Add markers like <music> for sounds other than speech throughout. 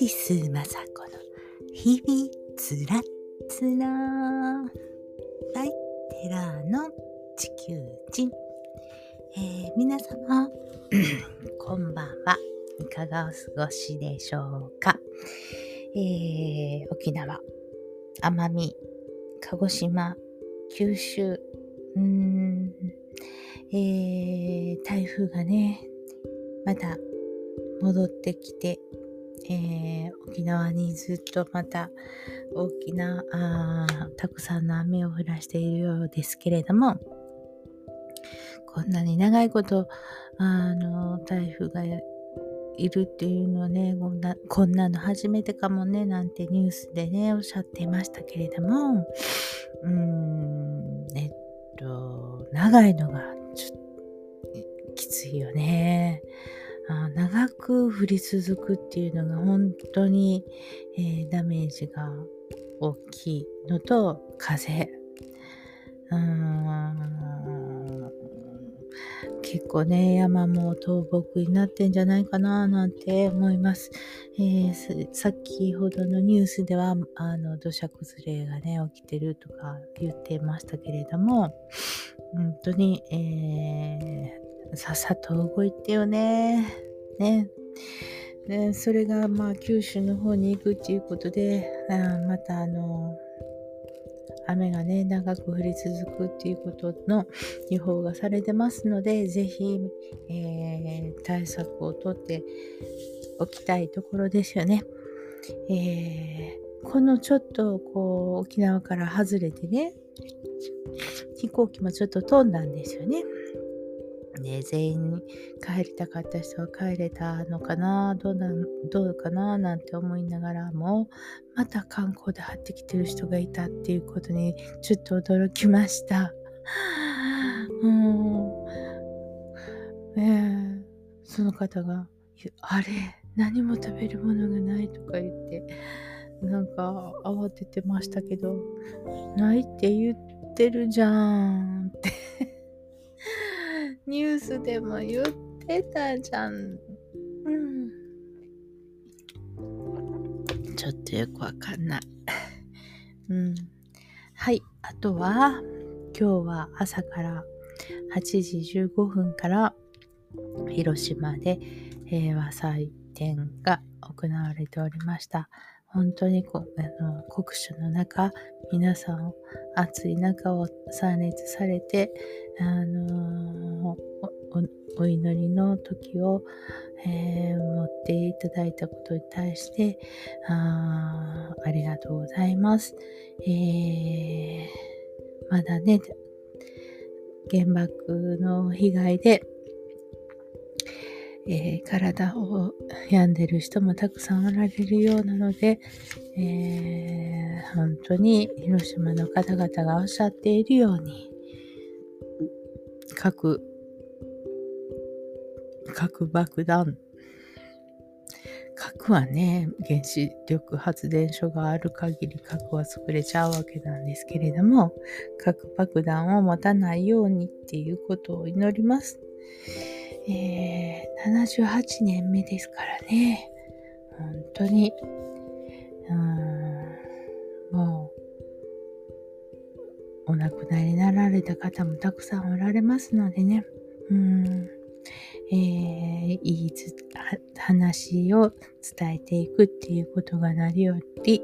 ティス雅子の日々つらつらバイテラーの地球人、えー、皆様 <clears throat> こんばんはいかがお過ごしでしょうか、えー、沖縄奄美鹿児島九州。うん、えー、台風がねまた戻ってきて、えー、沖縄にずっとまた大きなあたくさんの雨を降らしているようですけれどもこんなに長いことあの台風がいるっていうのをねこんなこんなの初めてかもねなんてニュースでねおっしゃっていましたけれどもうーんえっと長いのがちょっときついよね。長く降り続くっていうのが本当に、えー、ダメージが大きいのと風。うん。結構ね山も倒木になってんじゃないかななんて思います、えー、先ほどのニュースではあの土砂崩れがね起きてるとか言ってましたけれども本当に、えーさっさと動いてよね。ね。ねそれがまあ九州の方に行くっていうことで、あまたあの、雨がね、長く降り続くっていうことの予報がされてますので、ぜひ、えー、対策をとっておきたいところですよね。えー、このちょっとこう沖縄から外れてね、飛行機もちょっと飛んだんですよね。ね、全員帰りたかった人は帰れたのかなどうなどうかななんて思いながらもまた観光で張ってきてる人がいたっていうことにちょっと驚きました。<laughs> うん、え、その方が「あれ何も食べるものがない」とか言ってなんか慌ててましたけど「ないって言ってるじゃん」って。ニュースでも言ってたじゃん。うん。ちょっとよくわかんない。<laughs> うん。はい。あとは、今日は朝から8時15分から広島で平和祭典が行われておりました。本当にこあの酷暑の中、皆さん暑い中を参列されて、あの、お祈りの時を、えー、持っていただいたことに対してあありがとうございます。えー、まだね、原爆の被害でえー、体を病んでる人もたくさんおられるようなので、えー、本当に広島の方々がおっしゃっているように、核、核爆弾、核はね、原子力発電所がある限り核は作れちゃうわけなんですけれども、核爆弾を持たないようにっていうことを祈ります。えー、78年目ですからね。本当に、うん、もう、お亡くなりになられた方もたくさんおられますのでね。うん、えー、いい話を伝えていくっていうことが何より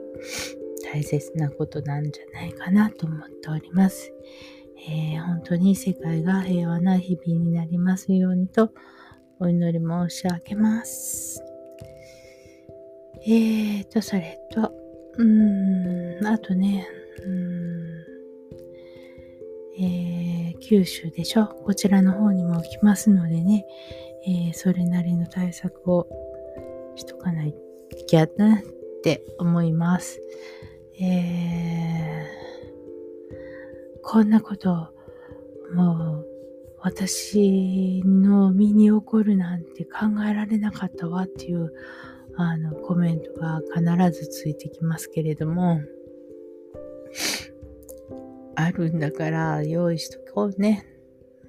大切なことなんじゃないかなと思っております。えー、本当に世界が平和な日々になりますようにとお祈り申し上げます。えーと、それと、うーん、あとね、うん、えー、九州でしょ？こちらの方にも来ますのでね、えー、それなりの対策をしとかないきゃなって思います。えーこんなこと、もう、私の身に起こるなんて考えられなかったわっていう、あの、コメントが必ずついてきますけれども、あるんだから用意しとこうね。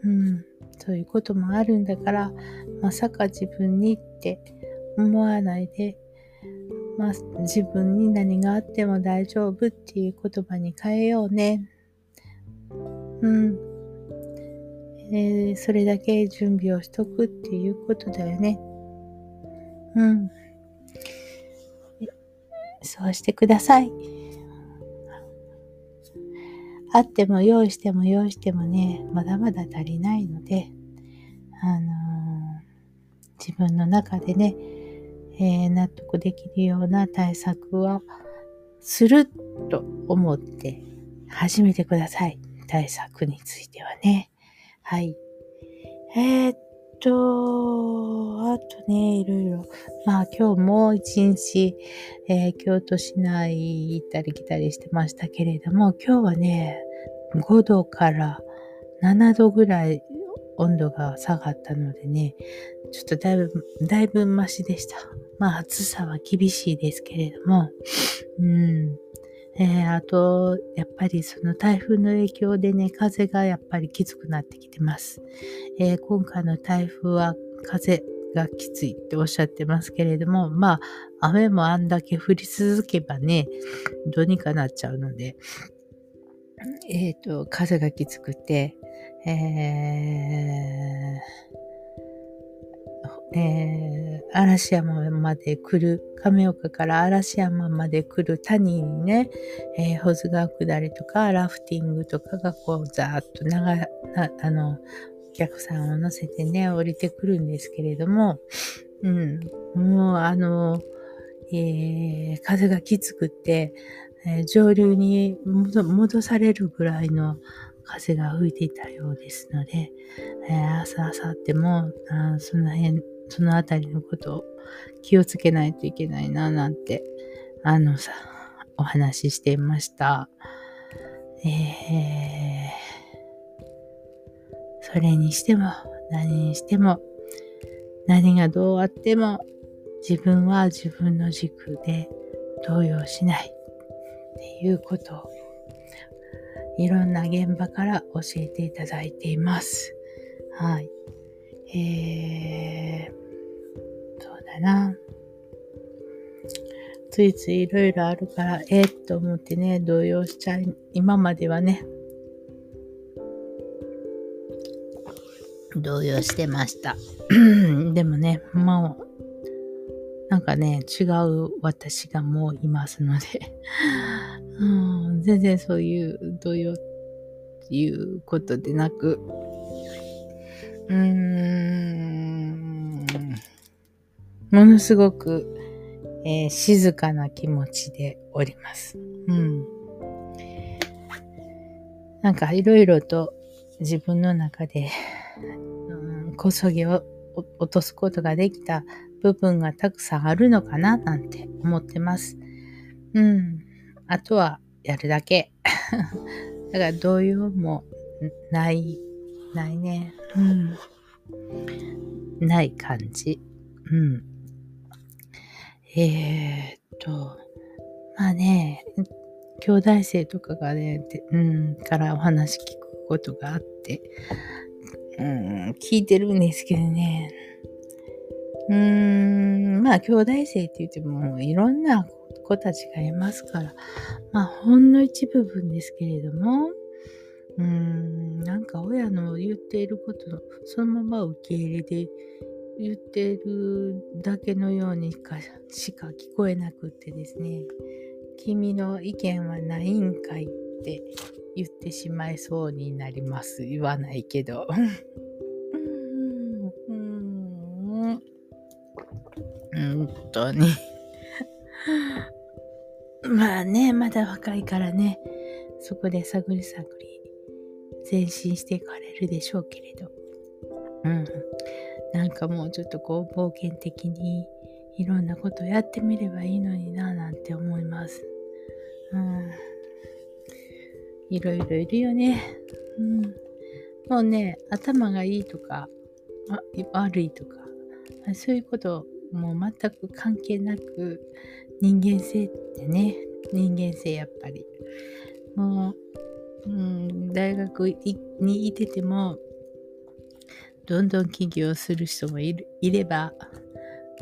うん。そういうこともあるんだから、まさか自分にって思わないで、まあ、自分に何があっても大丈夫っていう言葉に変えようね。うん。えー、それだけ準備をしとくっていうことだよね。うん。そうしてください。あっても用意しても用意してもね、まだまだ足りないので、あのー、自分の中でね、えー、納得できるような対策はすると思って始めてください。対策についてはね。はい。えー、っと、あとね、いろいろ。まあ今日も一日、えー、京都市内行ったり来たりしてましたけれども、今日はね、5度から7度ぐらい温度が下がったのでね、ちょっとだいぶ、だいぶマシでした。まあ暑さは厳しいですけれども、うん。え、あと、やっぱりその台風の影響でね、風がやっぱりきつくなってきてます。えー、今回の台風は風がきついっておっしゃってますけれども、まあ、雨もあんだけ降り続けばね、どうにかなっちゃうので、えっ、ー、と、風がきつくて、えー、えー、嵐山まで来る、亀岡から嵐山まで来る谷にね、えー、保津川下りとかラフティングとかがこうざーっと長な、あの、お客さんを乗せてね、降りてくるんですけれども、うん、もうあの、えー、風がきつくて、えー、上流に戻されるぐらいの風が吹いていたようですので、えー、朝、朝ってもあその辺、そのあたりのことを気をつけないといけないな、なんて、あのさ、お話ししていました。えー、それにしても、何にしても、何がどうあっても、自分は自分の軸で動揺しない。っていうことをいろんな現場から教えていただいています。はい。えー、そうだな。ついついいろいろあるから、えー、っと思ってね、動揺しちゃい、今まではね、動揺してました。<clears throat> でもね、もう、なんかね、違う私がもういますのでうん、全然そういう動揺っていうことでなく、うーん、ものすごく、えー、静かな気持ちでおります。うん。なんかいろいろと自分の中で、うん、こそぎを落とすことができた部分がたくさんあるのかななんて思ってます。うん。あとはやるだけ。<laughs> だから動揺もない、ないね。うん。ない感じ。うん。えー、っと、まあね、兄弟生とかがね、うん、からお話聞くことがあって、うん、聞いてるんですけどね、うーん、まあ、兄弟生って言っても、いろんな子たちがいますから、まあ、ほんの一部分ですけれども、うーん、なんか親の言っていることの、そのまま受け入れて言ってるだけのようにかしか聞こえなくってですね、君の意見はないんかいって言ってしまいそうになります。言わないけど。<laughs> 本当に <laughs> まあね、まだ若いからね、そこで探り探り前進していかれるでしょうけれど。うん。なんかもうちょっとこう冒険的にいろんなことやってみればいいのにななんて思います。うん。いろいろいるよね。うん。もうね、頭がいいとか、悪いとか、そういうこともう全く関係なく人間性ってね人間性やっぱりもう、うん、大学にいててもどんどん起業する人もいるいれば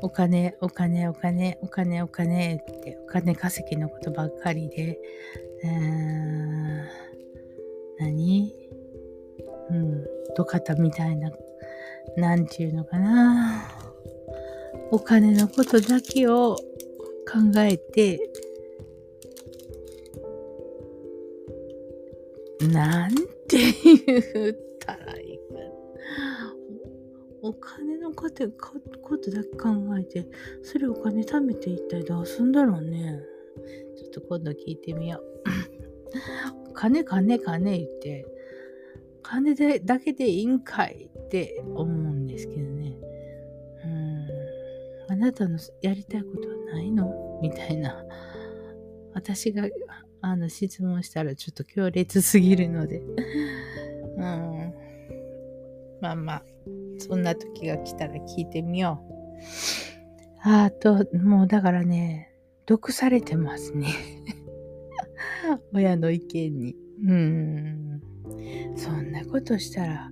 お金、お金、お金、お金、お金って、お金稼ぎのことばっかりで、えー、何？うん、土方みたいな、なんていうのかな。お金のことだけを考えて、なんて言ったらいいか。お金のことことだけ考えて、それお金貯めて一体どうすんだろうね。ちょっと今度聞いてみよう。<coughs> 金金金言って、金でだけでいいんかいって思うんですけどね。うん。あなたのやりたいことはないの？みたいな。私があの質問したらちょっと強烈すぎるので。<laughs> うん。まあまあ、そんな時が来たら聞いてみよう。あと、もうだからね、毒されてますね。<laughs> 親の意見に。うん。そんなことしたら、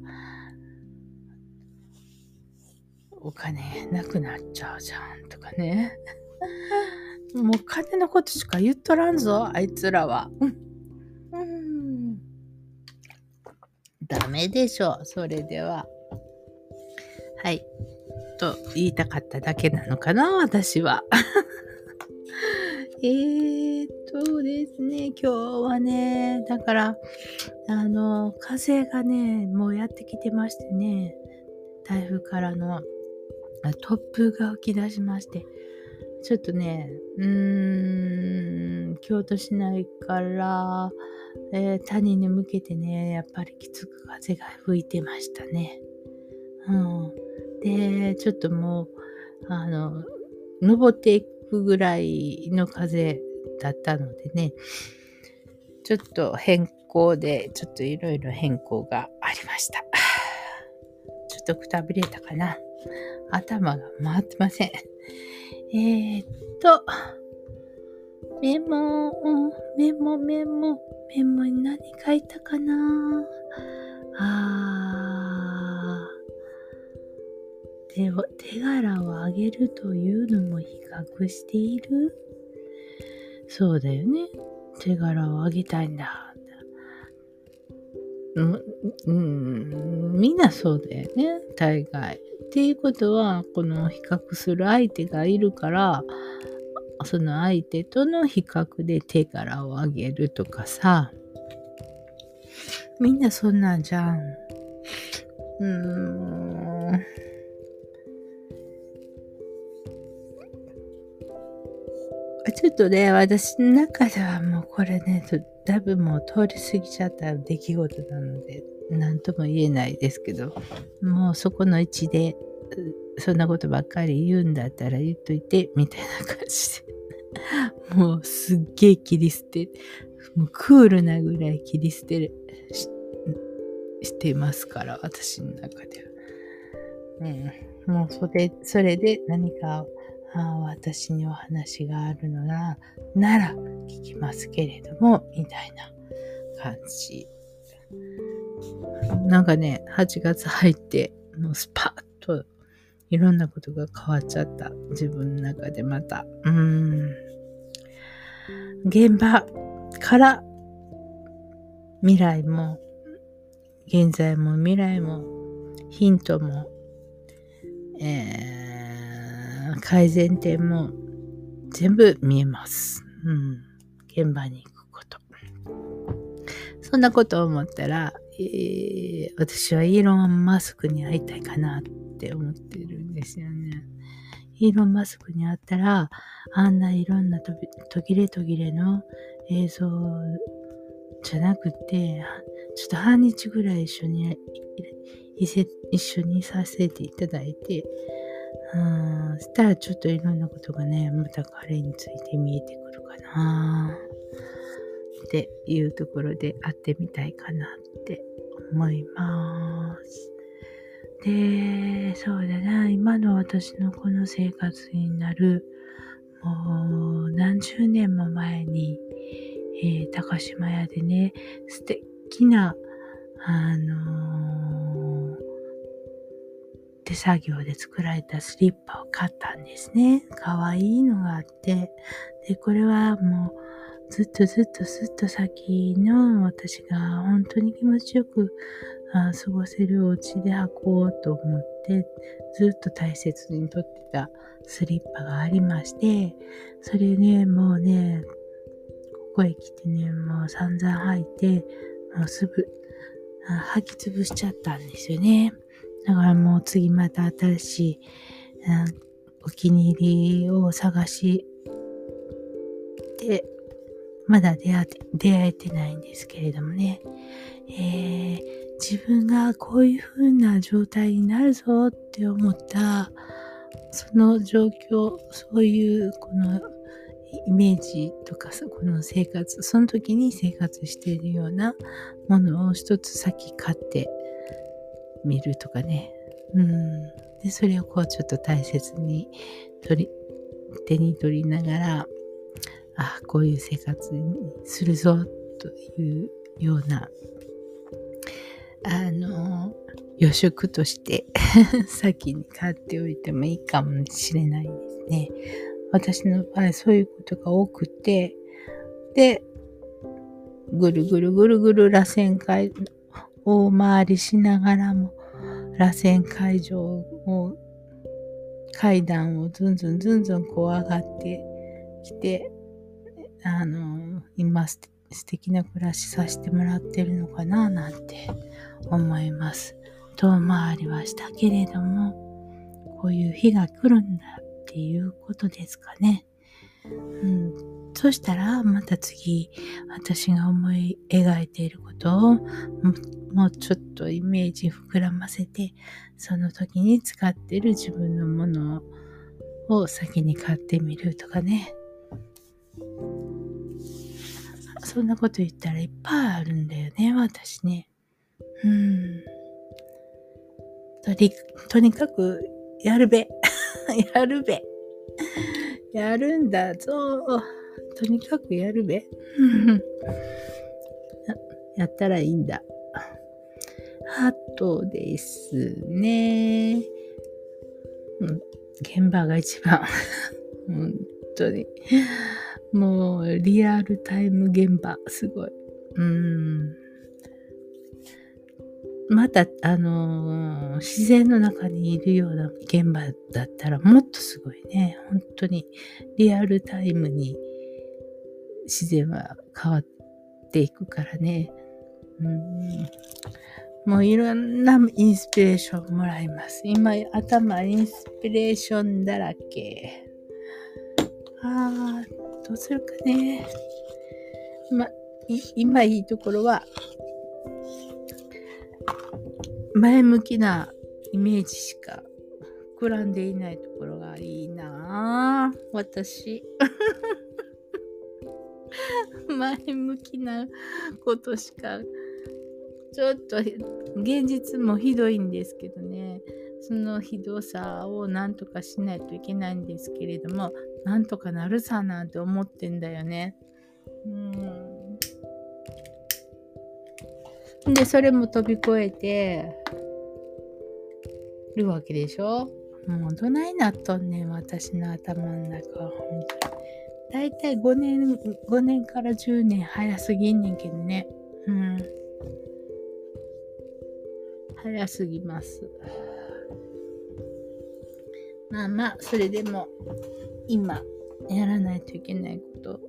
お金なくなっちゃうじゃんとかね。<laughs> もう金のことしか言っとらんぞ、あいつらは。うん。ダメでしょ、それでは。はい。と言いたかっただけなのかな、私は。<laughs> えーとですね、今日はね、だから、あの、風がね、もうやってきてましてね、台風からの突風が吹き出しまして、ちょっとね、うーん、京都市内から、えー、谷に向けてね、やっぱりきつく風が吹いてましたね。うん。で、ちょっともう、あの、登っていくぐらいの風だったのでね、ちょっと変更で、ちょっといろいろ変更がありました。<sighs> ちょっとくたびれたかな。頭が回ってません。えー、っと、メモ、メモ、メモ、メモに何書いたかな？あー手、手柄を上げるというのも比較している？そうだよね。手柄を上げたいんだ。うん、みんなそうだよね、大概。っていうことは、この比較する相手がいるから、その相手との比較で手柄を上げるとかさ、みんなそんなんじゃん。うーん。ちょっとね、私の中ではもうこれね、だいぶもう通り過ぎちゃった出来事なので、何とも言えないですけど、もうそこの位置で、そんなことばっかり言うんだったら言っといて、みたいな感じで。<laughs> もうすっげえ切り捨て、もうクールなぐらい切り捨てししてますから、私の中では。うん。もうそれ、それで何かあ私にお話があるのななら聞きますけれども、みたいな感じ。なんかね、8月入って、もうスパッといろんなことが変わっちゃった。自分の中でまた。うん。現場から未来も、現在も未来も、ヒントも、えー改善点も全部見えます。うん。現場に行くこと。そんなことを思ったら、えー、私はイーロン・マスクに会いたいかなって思ってるんですよね。イーロン・マスクに会ったら、あんないろんな途切れ途切れの映像じゃなくて、ちょっと半日ぐらい一緒に、一緒にさせていただいて、うん、そしたらちょっといろんなことがね、また彼について見えてくるなっていうところで会ってみたいかなって思います。で、そうだな、今の私のこの生活になる、もう何十年も前に、えー、高島屋でね、素敵な、あのー手作業で作られたスリッパを買ったんですね。かわいいのがあって。で、これはもうずっとずっとずっと先の私が本当に気持ちよく過ごせるお家で履こうと思ってずっと大切にとってたスリッパがありまして、それね、もうね、ここへ来てね、もう散々履いて、もうすぐ履き潰しちゃったんですよね。だからもう次また新しい、うんお気に入りを探して、まだ出会出会えてないんですけれどもね、えー、自分がこういう風な状態になるぞって思ったその状況そういうこのイメージとかこの生活その時に生活しているようなものを一つ先買ってみるとかねうんでそれをこうちょっと大切に取り手に取りながらあこういう生活にするぞというようなあの予食として <laughs> 先に買っておいてもいいかもしれないですね。私の場合そういうことが多くてでぐるぐるぐるぐる螺旋階を回りしながらも螺旋階上を階段をずんずんずんずんこう上がってきてあの、今素敵な暮らしさせてもらってるのかななんて思います。遠回りはしたけれども、こういう日が来るんだっていうことですかね。うん。そしたら、また次、私が思い描いていることをもうちょっとイメージ膨らませて、その時に使ってる自分のものを先に買ってみるとかね。そんなこと言ったらいっぱいあるんだよね、私ね。うん。とり、とにかく、やるべ。<laughs> やるべ。やるんだぞ。とにかくやるべ。<laughs> やったらいいんだ。あとですね。うん、現場が一番。<laughs> 本当に。もう、リアルタイム現場、すごい。うん。また、あのー、自然の中にいるような現場だったらもっとすごいね。本当に、リアルタイムに自然は変わっていくからね。うん。もういろんなインスピレーションもらいます。今、頭インスピレーションだらけ。ああ、どうするかね。ま、今いいところは、前向きなイメージしか膨らんでいないところがいいなぁ。私。<laughs> 前向きなことしか、ちょっと現実もひどいんですけどね。そのひどさをなんとかしないといけないんですけれども、なんとかなるさなんて思ってんだよね。うん。で、それも飛び越えてるわけでしょ？もうどないなっとんねん、私の頭の中は、本当に。だいたい5年、5年から10年早すぎんねんけどね。うん。早すぎます。まあまあ、それでも、今やらないといけないことを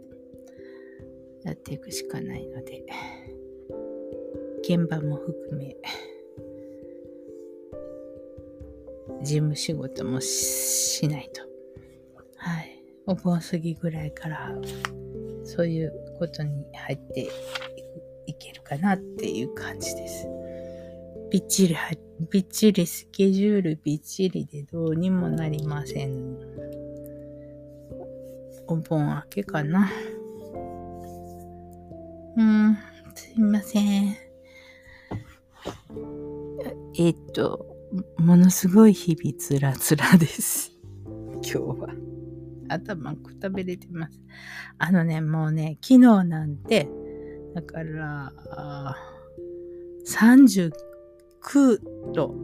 やっていくしかないので現場も含め事務仕事もしないとお盆過ぎぐらいからそういうことに入っていけるかなっていう感じですびっちりびっちりスケジュールびっちりでどうにもなりませんお盆明けかな。うん、すいません。えっと、ものすごい日々つらつらです。今日は。頭くたべれてます。あのね、もうね、昨日なんて、だから、39度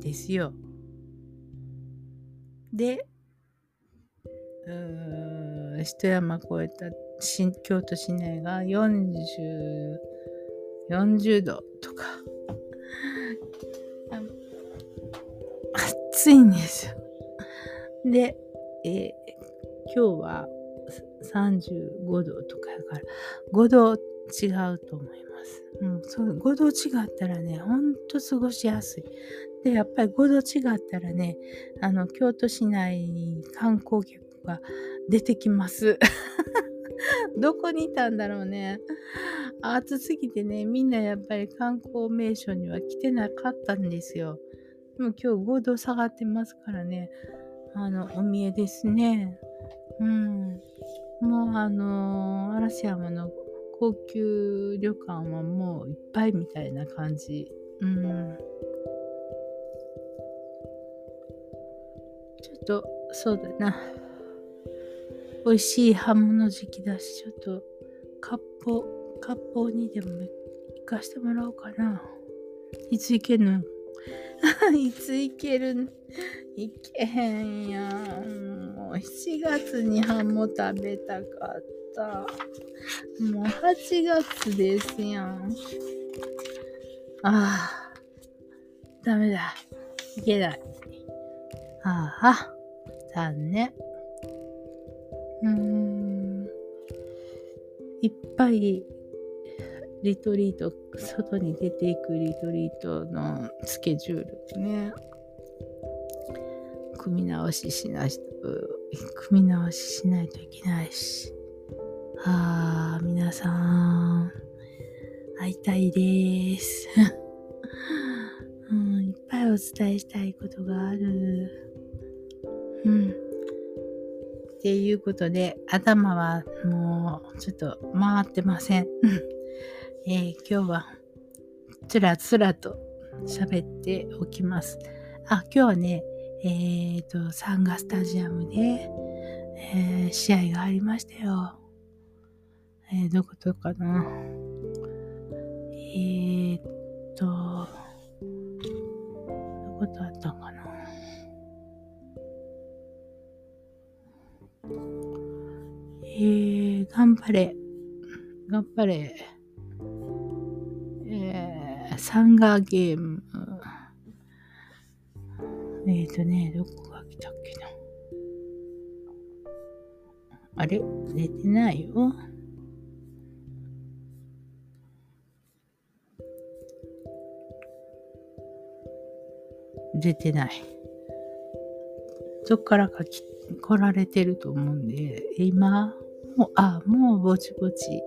ですよ。で、うーん、一山越えた新京都市内が40、40度とか、<laughs> 暑いんですよ。で、え、今日は35度とかやから、5度違うと思います。うん、そう5度違ったらね、ほんと過ごしやすい。で、やっぱり5度違ったらね、あの、京都市内に観光客が出てきます。<laughs> どこにいたんだろうね。暑すぎてね、みんなやっぱり観光名所には来てなかったんですよ。でも今日5度下がってますからね、あの、お見えですね。うん。もうあのー、嵐山の高級旅館はもういっぱいみたいな感じ。うん。ちょっと、そうだな。美味しいハムの時期だし、ちょっと、割烹、割烹にでも行かしてもらおうかな。いつ行けるの <laughs> いつ行ける？行けへんやん。もう7月にハム食べたかった。もう8月ですやん。ああ、ダメだ。いけない。ああ、残念。うーん。いっぱいリトリート、外に出ていくリトリートのスケジュールね。組み直ししないと、組み直ししないといけないし。あー、皆さん、会いたいです。<laughs> うん、いっぱいお伝えしたいことがある。うん。っていうことで、頭はもうちょっと回ってません。えー、今日はつらつらと喋っておきます。あ、今日はね、えっ、ー、と、サンガスタジアムで、えー、試合がありましたよ。えー、どことかな。えっと、どことあったかな。えー、頑張れ。頑張れ。サンガーゲーム。えっ、ー、とね、どこが来たっけな。あれ？出てないよ。出てない。そっからかき来られてると思うんで、今、もう、あ、もうぼちぼち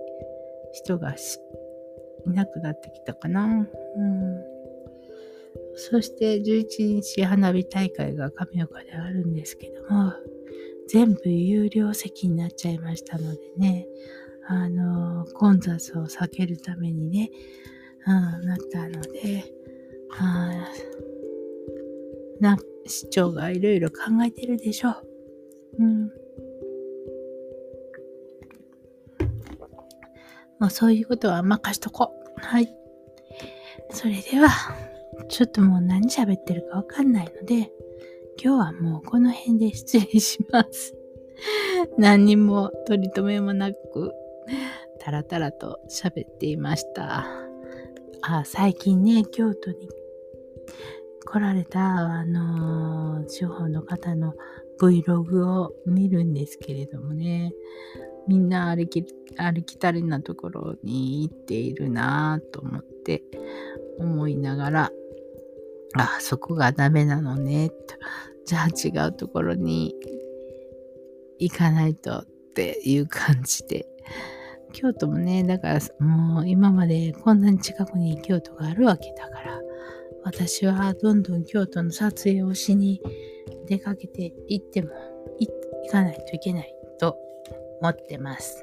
人がいなくなってきたかな。うん。そして11日花火大会が亀岡であるんですけども、全部有料席になっちゃいましたのでね、あの、混雑を避けるためにね、うん、なったので、あな市長がいろいろ考えてるでしょう。うん。もうそういうことは任しとこう。はい。それでは、ちょっともう何喋ってるかわかんないので、今日はもうこの辺で失礼します。<laughs> 何にも取り留めもなく、たらたらと喋っていました。あ、最近ね、京都に来られた、あのー、地方の方の Vlog を見るんですけれどもね、みんな歩き、歩きたりなところに行っているなぁと思って思いながら、あ、そこがダメなのね、と。じゃあ違うところに行かないとっていう感じで。京都もね、だからもう今までこんなに近くに京都があるわけだから、私はどんどん京都の撮影をしに出かけて行っても行かないといけないと思ってます。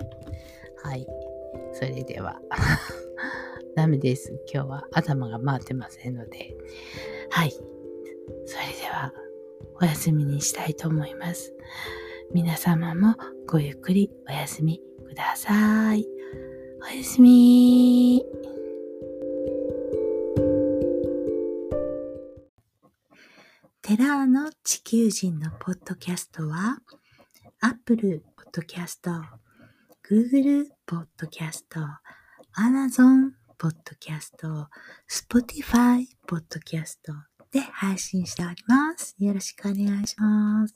はい。それでは <laughs> ダメです。今日は頭が回ってませんので。はい。それでは、お休みにしたいと思います。皆様もごゆっくりお休みください。おやすみテラーの地球人のポッドキャストは、Apple ドキャスト、Google ポッドキャスト、Amazon ポッドキャスト、Spotify ポッドキャストで配信しております。よろしくお願いします。